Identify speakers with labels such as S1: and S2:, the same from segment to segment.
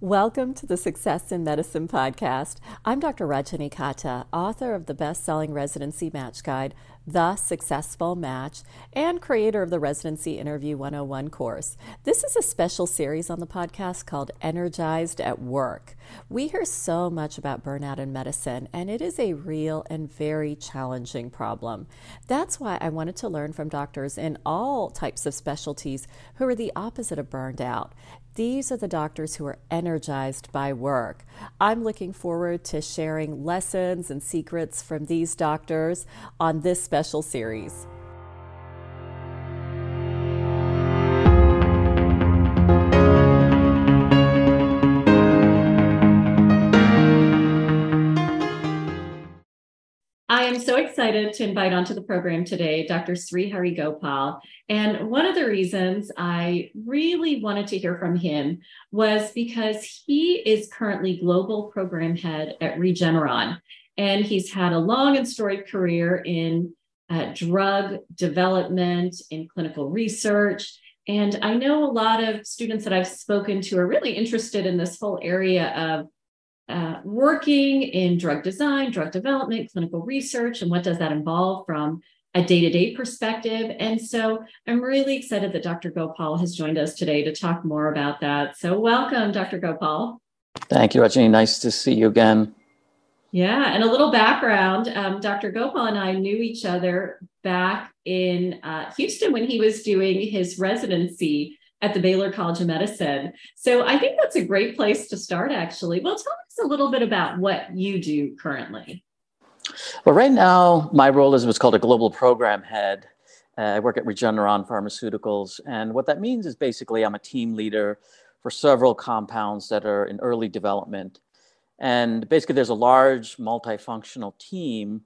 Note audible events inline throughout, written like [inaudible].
S1: Welcome to the Success in Medicine podcast. I'm Dr. Rajani Kata, author of the best selling residency match guide, The Successful Match, and creator of the Residency Interview 101 course. This is a special series on the podcast called Energized at Work. We hear so much about burnout in medicine, and it is a real and very challenging problem. That's why I wanted to learn from doctors in all types of specialties who are the opposite of burned out. These are the doctors who are energized by work. I'm looking forward to sharing lessons and secrets from these doctors on this special series. I am so excited to invite onto the program today Dr. Srihari Gopal. And one of the reasons I really wanted to hear from him was because he is currently global program head at Regeneron. And he's had a long and storied career in uh, drug development, in clinical research. And I know a lot of students that I've spoken to are really interested in this whole area of uh, working in drug design, drug development, clinical research, and what does that involve from a day to day perspective. And so I'm really excited that Dr. Gopal has joined us today to talk more about that. So, welcome, Dr. Gopal.
S2: Thank you, Rajani. Nice to see you again.
S1: Yeah, and a little background um, Dr. Gopal and I knew each other back in uh, Houston when he was doing his residency at the Baylor College of Medicine. So I think that's a great place to start, actually. Well, tell us a little bit about what you do currently.
S2: Well, right now, my role is what's called a global program head. Uh, I work at Regeneron Pharmaceuticals. And what that means is basically I'm a team leader for several compounds that are in early development. And basically, there's a large multifunctional team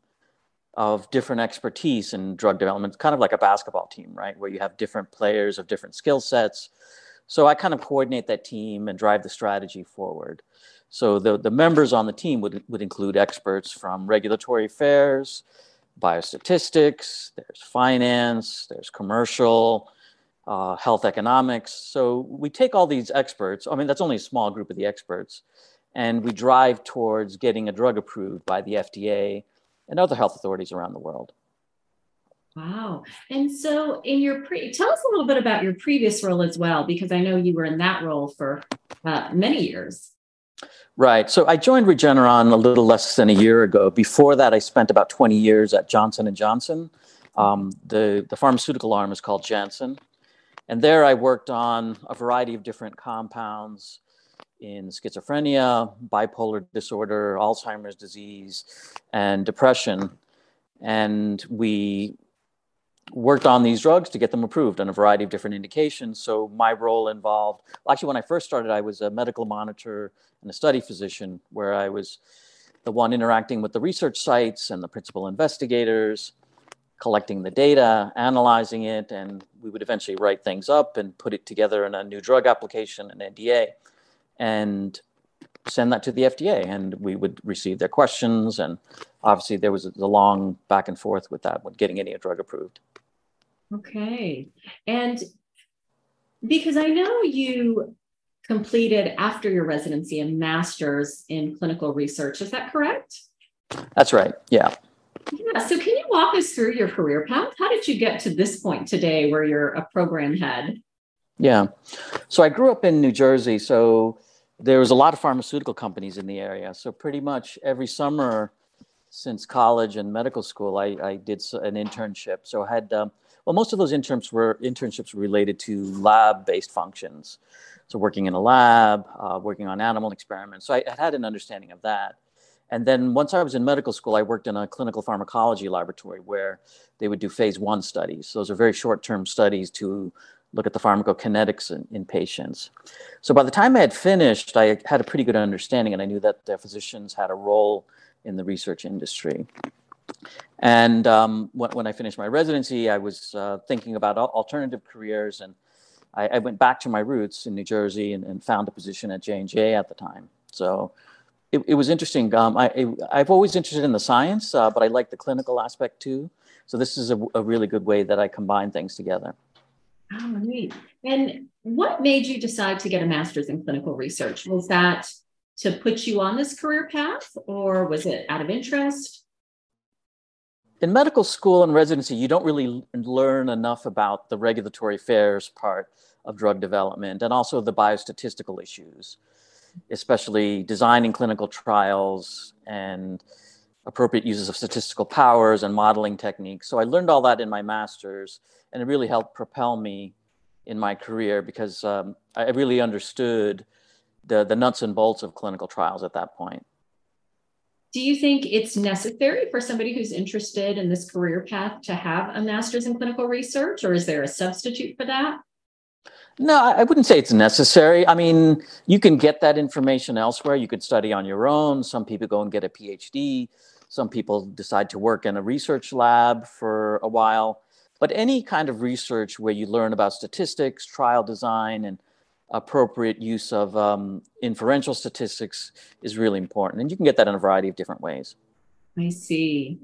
S2: of different expertise in drug development, kind of like a basketball team, right? Where you have different players of different skill sets. So I kind of coordinate that team and drive the strategy forward. So the, the members on the team would, would include experts from regulatory affairs, biostatistics, there's finance, there's commercial, uh, health economics. So we take all these experts, I mean, that's only a small group of the experts, and we drive towards getting a drug approved by the FDA and other health authorities around the world.
S1: Wow. And so in your pre tell us a little bit about your previous role as well, because I know you were in that role for uh, many years.
S2: Right. So I joined Regeneron a little less than a year ago. Before that, I spent about 20 years at Johnson and Johnson. Um, the, the pharmaceutical arm is called Janssen. And there I worked on a variety of different compounds in schizophrenia, bipolar disorder, Alzheimer's disease, and depression. And we worked on these drugs to get them approved on a variety of different indications. So my role involved, actually, when I first started, I was a medical monitor and a study physician, where I was the one interacting with the research sites and the principal investigators, collecting the data, analyzing it, and we would eventually write things up and put it together in a new drug application, an NDA and send that to the FDA, and we would receive their questions. And obviously, there was a long back and forth with that when getting any drug approved.
S1: Okay, and because I know you completed after your residency a master's in clinical research, is that correct?
S2: That's right. Yeah.
S1: Yeah. So, can you walk us through your career path? How did you get to this point today where you're a uh, program head?
S2: Yeah. So, I grew up in New Jersey. So, there was a lot of pharmaceutical companies in the area. So pretty much every summer since college and medical school, I, I did an internship. So I had, um, well, most of those internships were internships related to lab-based functions. So working in a lab, uh, working on animal experiments. So I, I had an understanding of that. And then once I was in medical school, I worked in a clinical pharmacology laboratory where they would do phase one studies. Those are very short-term studies to look at the pharmacokinetics in, in, patients. So by the time I had finished, I had a pretty good understanding, and I knew that the physicians had a role in the research industry. And um, when, when, I finished my residency, I was uh, thinking about alternative careers, and I, I, went back to my roots in New Jersey and, and found a position at J and J at the time. So it, it was interesting. Um, I, have always interested in the science, uh, but I like the clinical aspect too. So this is a, a really good way that I combine things together.
S1: Ah, neat. And what made you decide to get a master's in clinical research? Was that to put you on this career path, or was it out of interest?
S2: In medical school and residency, you don't really learn enough about the regulatory affairs part of drug development and also the biostatistical issues, especially designing clinical trials and appropriate uses of statistical powers and modeling techniques. So I learned all that in my master's, and it really helped propel me in my career because um, I really understood the, the nuts and bolts of clinical trials at that point.
S1: Do you think it's necessary for somebody who's interested in this career path to have a master's in clinical research, or is there a substitute for that?
S2: No, I wouldn't say it's necessary. I mean, you can get that information elsewhere. You could study on your own. Some people go and get a PhD. Some people decide to work in a research lab for a while. But any kind of research where you learn about statistics, trial design, and appropriate use of um, inferential statistics is really important. And you can get that in a variety of different ways.
S1: I see.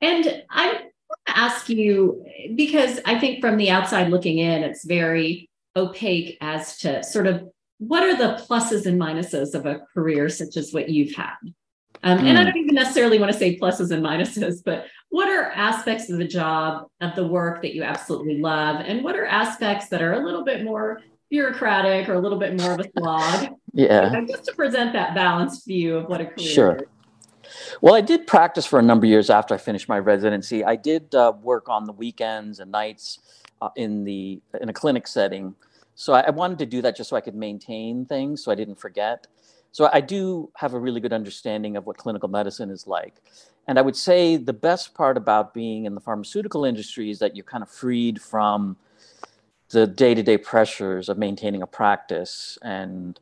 S1: And I want to ask you, because I think from the outside looking in, it's very opaque as to sort of what are the pluses and minuses of a career such as what you've had? Um, mm. And I hmm. don't even necessarily want to say pluses and minuses, but what are aspects of the job, of the work that you absolutely love? And what are aspects that are a little bit more bureaucratic or a little bit more of a slog.
S2: Yeah.
S1: just to present that balanced view of what a career
S2: sure.
S1: is.
S2: Well, I did practice for a number of years after I finished my residency. I did uh, work on the weekends and nights uh, in the in a clinic setting. So I, I, wanted to do that just so I could maintain things, so I didn't forget. So I do have a really good understanding of what clinical medicine is like. And I would say the best part about being in the pharmaceutical industry is that you're kind of freed from the day-to-day pressures of maintaining a practice and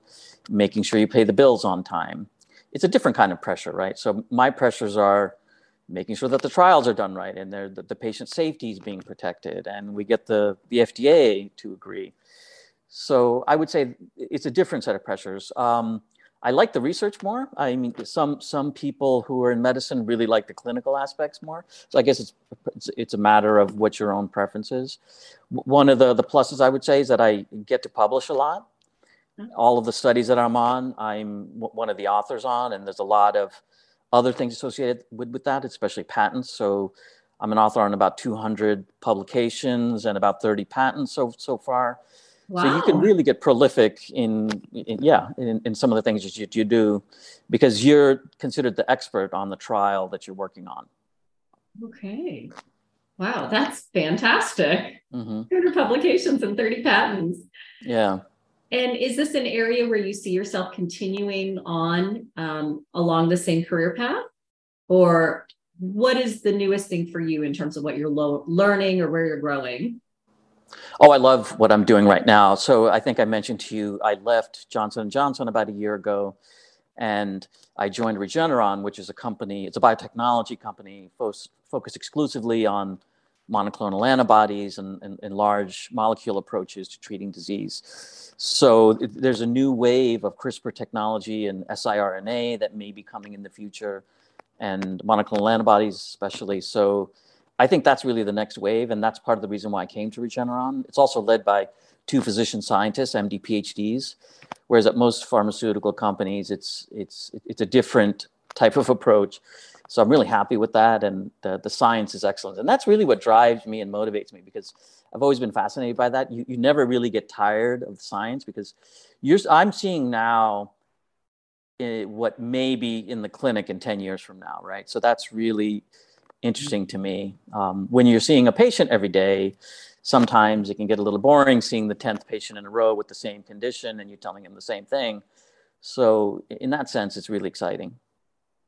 S2: making sure you pay the bills on time. It's a different kind of pressure right? So my pressures are making sure that the trials are done right and that the patient safety is being protected and we get the, the fda to agree. So i would say it's a different set of pressures. Um, I like the research more. I mean, some some people who are in medicine really like the clinical aspects more. So I guess it's it's, it's a matter of what your own preference is. One of the the pluses I would say is that I get to publish a lot. Mm-hmm. All of the studies that I'm on, I'm one of the authors on, and there's a lot of other things associated with, with that, especially patents. So I'm an author on about 200 publications and about 30 patents so so far. Wow. So you can really get prolific in, in yeah, in, in, some of the things that you, you do because you're considered the expert on the trial that you're working on.
S1: Okay. Wow, that's fantastic. Mm-hmm. 200 publications and 30 patents.
S2: Yeah.
S1: And is this an area where you see yourself continuing on um, along the same career path? Or what is the newest thing for you in terms of what you're lo- learning or where you're growing?
S2: Oh, I love what I'm doing right now. So I think I mentioned to you, I left Johnson & Johnson about a year ago and I joined Regeneron, which is a company, it's a biotechnology company fo- focused exclusively on monoclonal antibodies and, and, and, large molecule approaches to treating disease. So it, there's a new wave of CRISPR technology and siRNA that may be coming in the future and monoclonal antibodies especially. So I think that's really the next wave, and that's part of the reason why I came to Regeneron. It's also led by two physician scientists, MD PhDs, whereas at most pharmaceutical companies, it's it's it's a different type of approach. So I'm really happy with that, and the, the science is excellent, and that's really what drives me and motivates me because I've always been fascinated by that. You you never really get tired of science because you're I'm seeing now eh, what may be in the clinic in 10 years from now, right? So that's really interesting to me. Um, when you're seeing a patient every day, sometimes it can get a little boring seeing the 10th patient in a row with the same condition and you're telling them the same thing. So, in that sense, it's really exciting.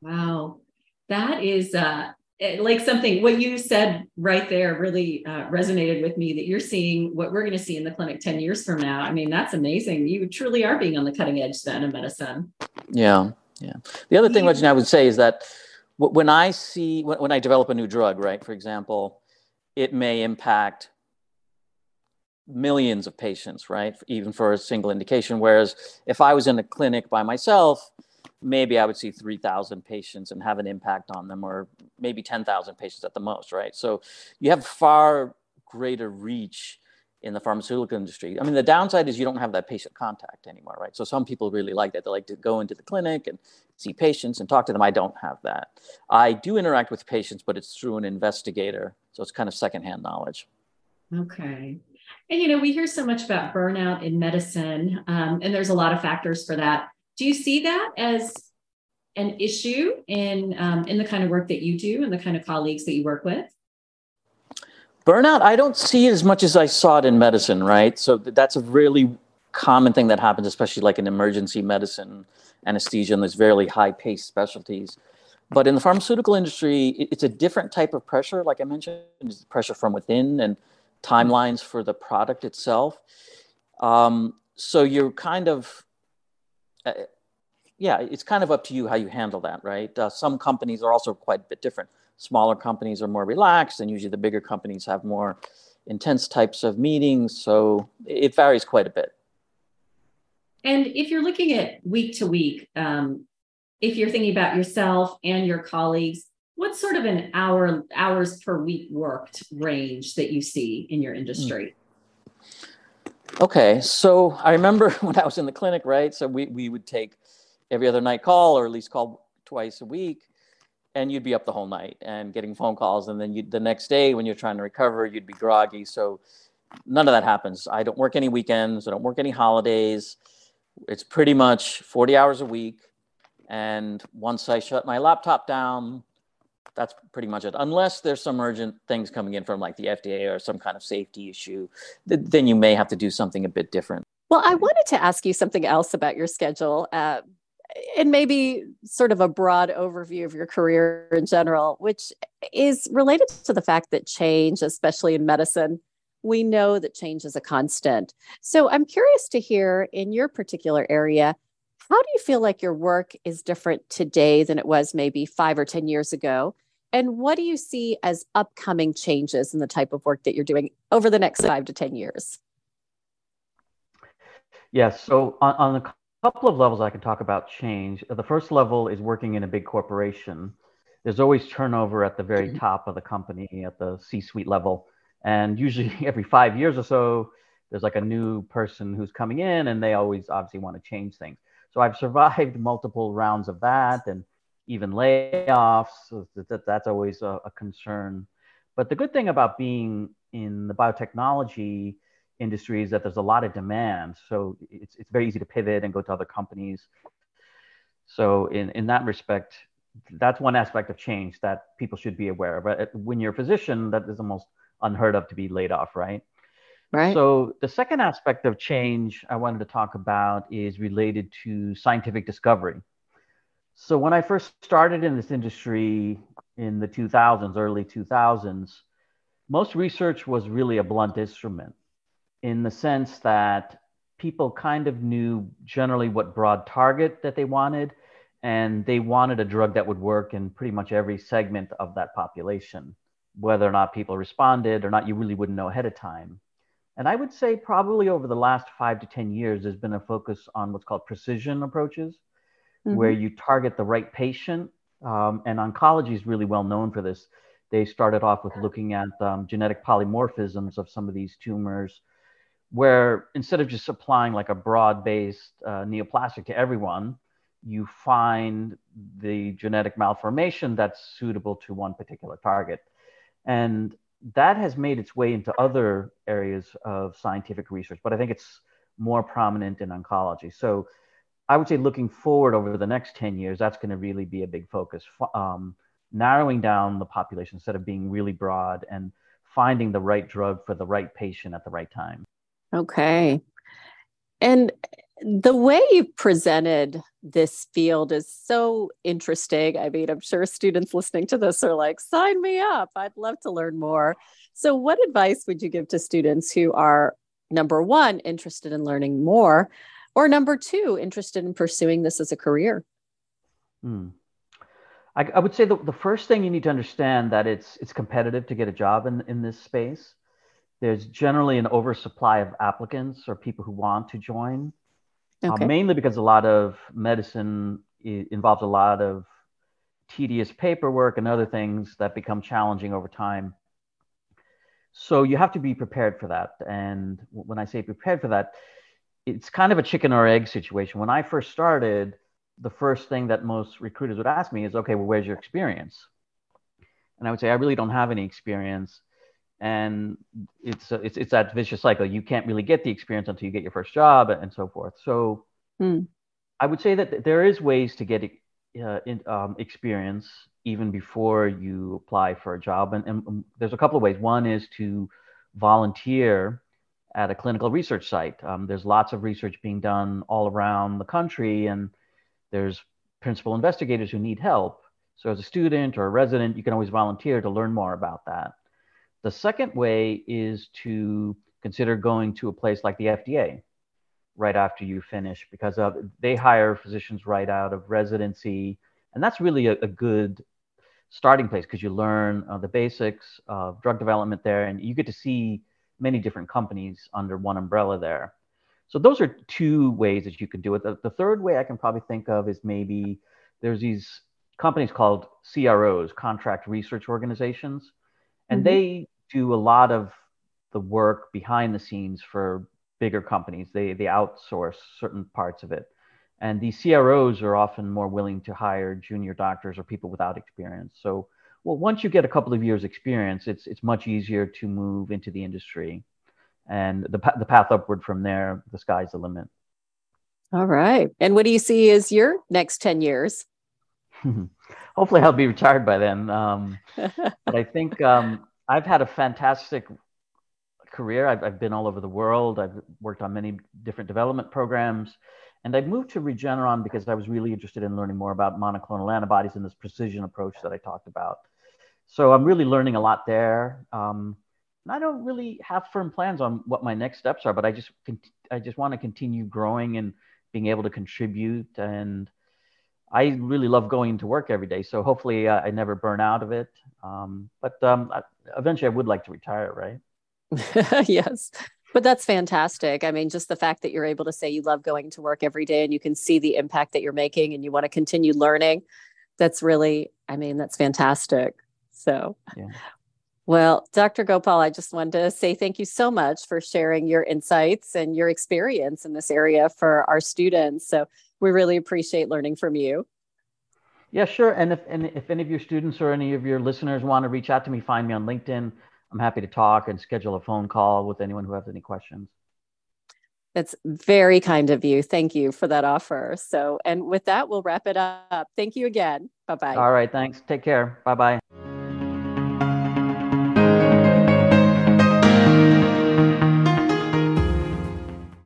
S1: Wow. That is uh, eh, like something, what you said right there really uh, resonated with me that you're seeing what we're going to see in the clinic 10 years from now. I mean, that's amazing. You truly are being on the cutting edge then of medicine.
S2: Yeah. Yeah. The other thing, which I would say is that when I see when, when I develop a new drug, right? For example, it may impact millions of patients, right? Even for a single indication. Whereas if I was in a clinic by myself, maybe I would see 3,000 patients and have an impact on them, or maybe 10,000 patients at the most, right? So you have far greater reach
S3: in the pharmaceutical industry. I mean, the downside is you don't have that patient contact anymore, right? So some people really like that. They like to go into the clinic and see patients and talk to them. I don't have that. I do interact with patients, but it's through an investigator. So it's kind of secondhand knowledge.
S4: Okay. And you know, we hear so much about burnout in medicine, um, and there's a lot of factors for that. Do you see that as an issue in um, in the kind of work that you do and the kind of colleagues that you work with?
S3: Burnout, I don't see as much as I saw it in medicine, right? So that's a really common thing that happens, especially like in emergency medicine, anesthesia, and there's very high paced specialties. But in the pharmaceutical industry, it's a different type of pressure. Like I mentioned, pressure from within and timelines for the product itself. Um, so you're kind of, uh, yeah, it's kind of up to you how you handle that, right? Uh, some companies are also quite a bit different. Smaller companies are more relaxed, and usually the bigger companies have more intense types of meetings. So it varies quite a bit.
S4: And if you're looking at week to week, um, if you're thinking about yourself and your colleagues, what's sort of an hour hours per week worked range that you see in your industry?
S3: Okay, so I remember [laughs] when I was in the clinic, right? So we, we would take every other night call or at least call twice a week and you'd be up the whole night and getting phone calls and then you the next day when you're trying to recover you'd be groggy. So none of that happens. I don't work any weekends i don't work any holidays. It's pretty much 40 hours a week and once i shut my laptop down that's pretty much it. Unless there's some urgent things coming in from like the fda or some kind of safety issue then you may have to do something a bit different.
S1: Well i wanted to ask you something else about your schedule uh, and maybe sort of a broad overview of your career in general, which is related to the fact that change, especially in medicine, we know that change is a constant. So I'm curious to hear in your particular area, how do you feel like your work is different today than it was maybe five or 10 years ago? And what do you see as upcoming changes in the type of work that you're doing over the next five to 10 years?
S2: Yes. So on, on the couple of levels I can talk about change. The first level is working in a big corporation. There's always turnover at the very mm-hmm. top of the company at the C-suite level, and usually [laughs] every five years or so, there's like a new person who's coming in, and they always obviously want to change things. So I've survived [laughs] multiple rounds of that, and even layoffs. So that, that's always a, a concern. But the good thing about being in the biotechnology industry is that there's a lot of demand. So it's, it's very easy to pivot and go to other companies. So in, in that respect, that's one aspect of change that people should be aware of. But when you're a physician, that is almost unheard of to be laid off, right?
S1: Right.
S2: So the second aspect of change I wanted to talk about is related to scientific discovery. So when I first started in this industry in the 2000s, early 2000s, most research was really a blunt instrument in the sense that people kind of knew generally what broad target that they wanted and they wanted a drug that would work in pretty much every segment of that population whether or not people responded or not you really wouldn't know ahead of time. And i would say probably over the last five to ten years there's been a focus on what's called precision approaches mm-hmm. where you target the right patient. Um, and oncology is really well known for this. They started off with looking at um, genetic polymorphisms of some of these tumors where instead of just applying like a broad-based uh, neoplastic to everyone, you find the genetic malformation that's suitable to one particular target. And that has made its way into other areas of scientific research, but I think it's more prominent in oncology. So I would say looking forward over the next 10 years, that's going to really be a big focus, um, narrowing down the population instead of being really broad and finding the right drug for the right patient at the right time.
S1: Okay. And the way you presented this field is so interesting. I mean, I'm sure students listening to this are like, sign me up. I'd love to learn more. So, what advice would you give to students who are, number one, interested in learning more, or number two, interested in pursuing this as a career?
S2: Hmm. I, I, would say the, the first thing you need to understand that it's it's competitive to get a job in, in this space there's generally an oversupply of applicants or people who want to join, uh, okay. uh, mainly because a lot of medicine involves a lot of tedious paperwork and other things that become challenging over time. So you have to be prepared for that. And when I say prepared for that, it's kind of a chicken or egg situation. When I first started, the first thing that most recruiters would ask me is, okay, well, where's your experience? And I would say, I really don't have any experience. And it's, it's, it's that vicious cycle. You can't really get the experience until you get your first job and so forth. So hmm. I would say that there is ways to get uh, in, um, experience even before you apply for a job. And, and um, there's a couple of ways. One is to volunteer at a clinical research site. Um, there's lots of research being done all around the country, and there's principal investigators who need help. So, as a student or a resident, you can always volunteer to learn more about that. The second way is to consider going to a place like the FDA right after you finish because uh, they hire physicians right out of residency. And that's really a, a good starting place because you learn uh, the basics of drug development there and you get to see many different companies under one umbrella there. So those are two ways that you can do it. The, the third way I can probably think of is maybe there's these companies called CROs, contract research organizations, and mm-hmm. they do a lot of the work behind the scenes for bigger companies. They they outsource certain parts of it. And these CROs are often more willing to hire junior doctors or people without experience. So well, once you get a couple of years experience, it's it's much easier to move into the industry, and the the path upward from there, the sky's the limit.
S1: All right. And what do you see as your next ten years? [laughs]
S2: Hopefully, I'll be retired by then. Um, [laughs] but I think um, I've had a fantastic career. I've, I've been all over the world. I've worked on many different development programs. And I moved to Regeneron because I was really interested in learning more about monoclonal antibodies and this precision approach that I talked about. So I'm really learning a lot there. Um, and I don't really have firm plans on what my next steps are, but I just I just want to continue growing and being able to contribute. And I really love going to work every day. So hopefully uh, I never burn out of it. Um, but um, I, eventually I would like to retire, right? [laughs]
S1: yes. But that's fantastic. I mean, just the fact that you're able to say you love going to work every day and you can see the impact that you're making and you want to continue learning, that's really, I mean, that's fantastic. So, yeah. Well, Dr. Gopal, I just wanted to say thank you so much for sharing your insights and your experience in this area for our students. So, we really appreciate learning from you.
S2: Yeah, sure. And if and if any of your students or any of your listeners want to reach out to me, find me on LinkedIn. I'm happy to talk and schedule a phone call with anyone who has any questions.
S1: That's very kind of you. Thank you for that offer. So, and with that, we'll wrap it up. Thank you again. Bye bye.
S2: All right. Thanks. Take care. Bye bye.